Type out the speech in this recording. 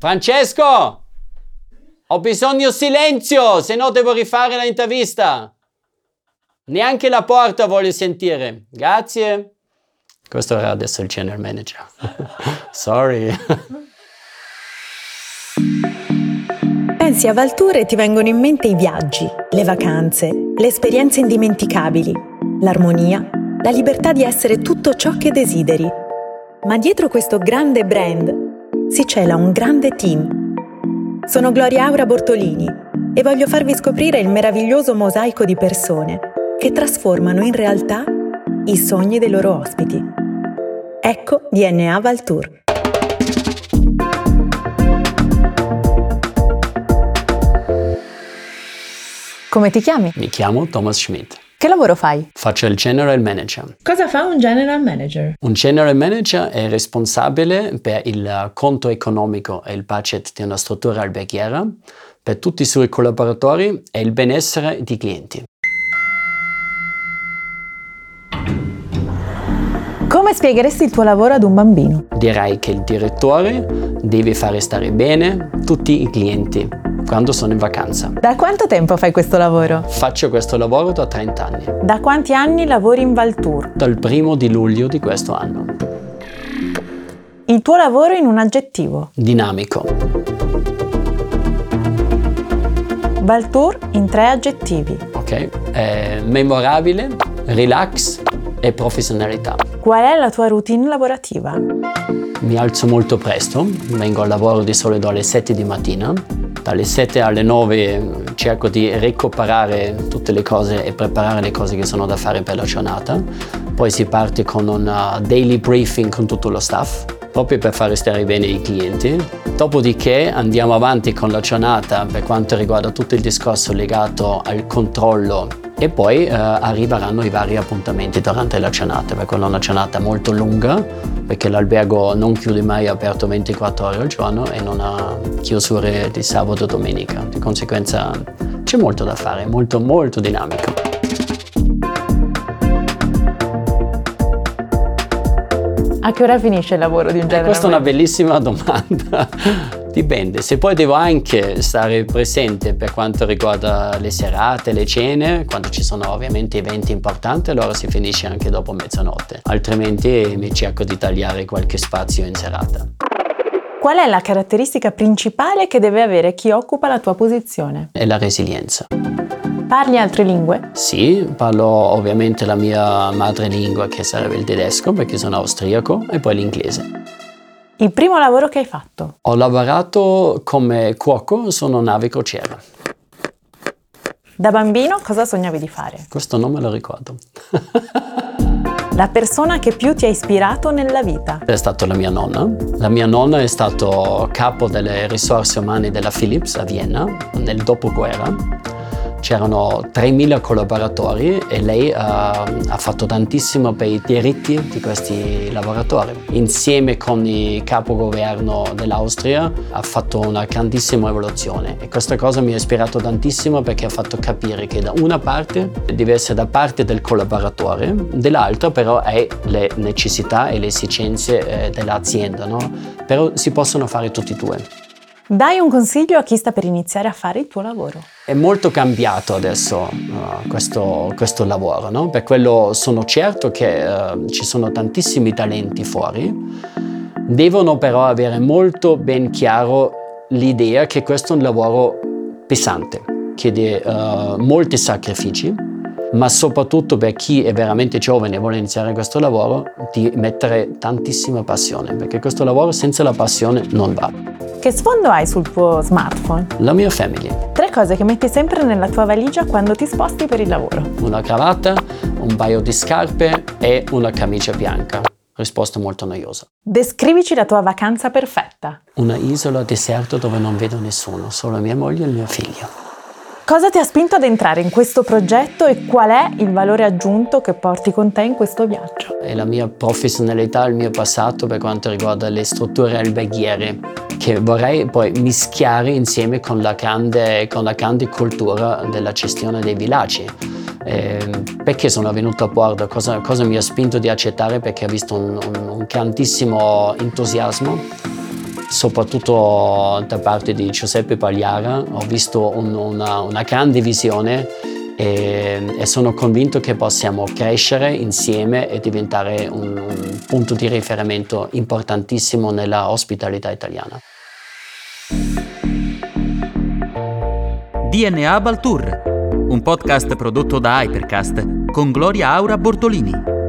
Francesco! Ho bisogno silenzio, se no devo rifare l'intervista. Neanche la porta voglio sentire. Grazie. Questo era adesso il general manager. Sorry. Pensi a Valtour e ti vengono in mente i viaggi, le vacanze, le esperienze indimenticabili, l'armonia, la libertà di essere tutto ciò che desideri. Ma dietro questo grande brand si cela un grande team. Sono Gloria Aura Bortolini e voglio farvi scoprire il meraviglioso mosaico di persone che trasformano in realtà i sogni dei loro ospiti. Ecco DNA Valtour. Come ti chiami? Mi chiamo Thomas Schmidt. Che lavoro fai? Faccio il General Manager. Cosa fa un General Manager? Un General Manager è responsabile per il conto economico e il budget di una struttura alberghiera, per tutti i suoi collaboratori e il benessere di clienti. Come spiegheresti il tuo lavoro ad un bambino? Direi che il direttore deve fare stare bene tutti i clienti quando sono in vacanza. Da quanto tempo fai questo lavoro? Faccio questo lavoro da 30 anni. Da quanti anni lavori in Valtour? Dal primo di luglio di questo anno. Il tuo lavoro in un aggettivo? Dinamico. Valtour in tre aggettivi. Ok. Eh, memorabile, relax e professionalità. Qual è la tua routine lavorativa? Mi alzo molto presto, vengo al lavoro di solito alle 7 di mattina. Dalle 7 alle 9 cerco di recuperare tutte le cose e preparare le cose che sono da fare per la giornata. Poi si parte con un uh, daily briefing con tutto lo staff, proprio per fare stare bene i clienti. Dopodiché andiamo avanti con la giornata per quanto riguarda tutto il discorso legato al controllo e poi eh, arriveranno i vari appuntamenti durante la giornata, perché è una giornata molto lunga, perché l'albergo non chiude mai aperto 24 ore al giorno e non ha chiusure di sabato e domenica. Di conseguenza c'è molto da fare, molto molto dinamico. A che ora finisce il lavoro di un genere? Eh, questa è una bellissima domanda. Dipende, se poi devo anche stare presente per quanto riguarda le serate, le cene, quando ci sono ovviamente eventi importanti, allora si finisce anche dopo mezzanotte, altrimenti mi cerco di tagliare qualche spazio in serata. Qual è la caratteristica principale che deve avere chi occupa la tua posizione? È la resilienza. Parli altre lingue? Sì, parlo ovviamente la mia madrelingua che sarebbe il tedesco perché sono austriaco e poi l'inglese. Il primo lavoro che hai fatto? Ho lavorato come cuoco su una nave crociera. Da bambino cosa sognavi di fare? Questo non me lo ricordo. La persona che più ti ha ispirato nella vita? È stata la mia nonna. La mia nonna è stato capo delle risorse umane della Philips a Vienna nel dopoguerra c'erano 3.000 collaboratori e lei uh, ha fatto tantissimo per i diritti di questi lavoratori. Insieme con il capogoverno dell'Austria ha fatto una grandissima evoluzione e questa cosa mi ha ispirato tantissimo perché ha fatto capire che da una parte deve essere da parte del collaboratore, dell'altra però è le necessità e le esigenze eh, dell'azienda, no? però si possono fare tutti e due. Dai un consiglio a chi sta per iniziare a fare il tuo lavoro. È molto cambiato adesso uh, questo, questo, lavoro, no? per quello sono certo che uh, ci sono tantissimi talenti fuori, devono però avere molto ben chiaro l'idea che questo è un lavoro pesante, chiede uh, molti sacrifici, ma soprattutto per chi è veramente giovane e vuole iniziare questo lavoro, di mettere tantissima passione, perché questo lavoro senza la passione non va. Che sfondo hai sul tuo smartphone? La mia famiglia. Tre cose che metti sempre nella tua valigia quando ti sposti per il lavoro. Una cravatta, un paio di scarpe e una camicia bianca. Risposta molto noiosa. Descrivici la tua vacanza perfetta. Una isola deserta dove non vedo nessuno, solo mia moglie e il mio figlio. Cosa ti ha spinto ad entrare in questo progetto e qual è il valore aggiunto che porti con te in questo viaggio? È la mia professionalità, il mio passato per quanto riguarda le strutture alberghiere che vorrei poi mischiare insieme con la grande, con la grande cultura della gestione dei villaggi. Eh, perché sono venuto a bordo? Cosa, cosa, mi ha spinto di accettare? Perché ho visto un, un, un grandissimo entusiasmo soprattutto da parte di Giuseppe Pagliara, ho visto un, una, una, grande visione e, e, sono convinto che possiamo crescere insieme e diventare un, un punto di riferimento importantissimo nella ospitalità italiana. DNA Baltour, un podcast prodotto da Hypercast con Gloria Aura Bortolini.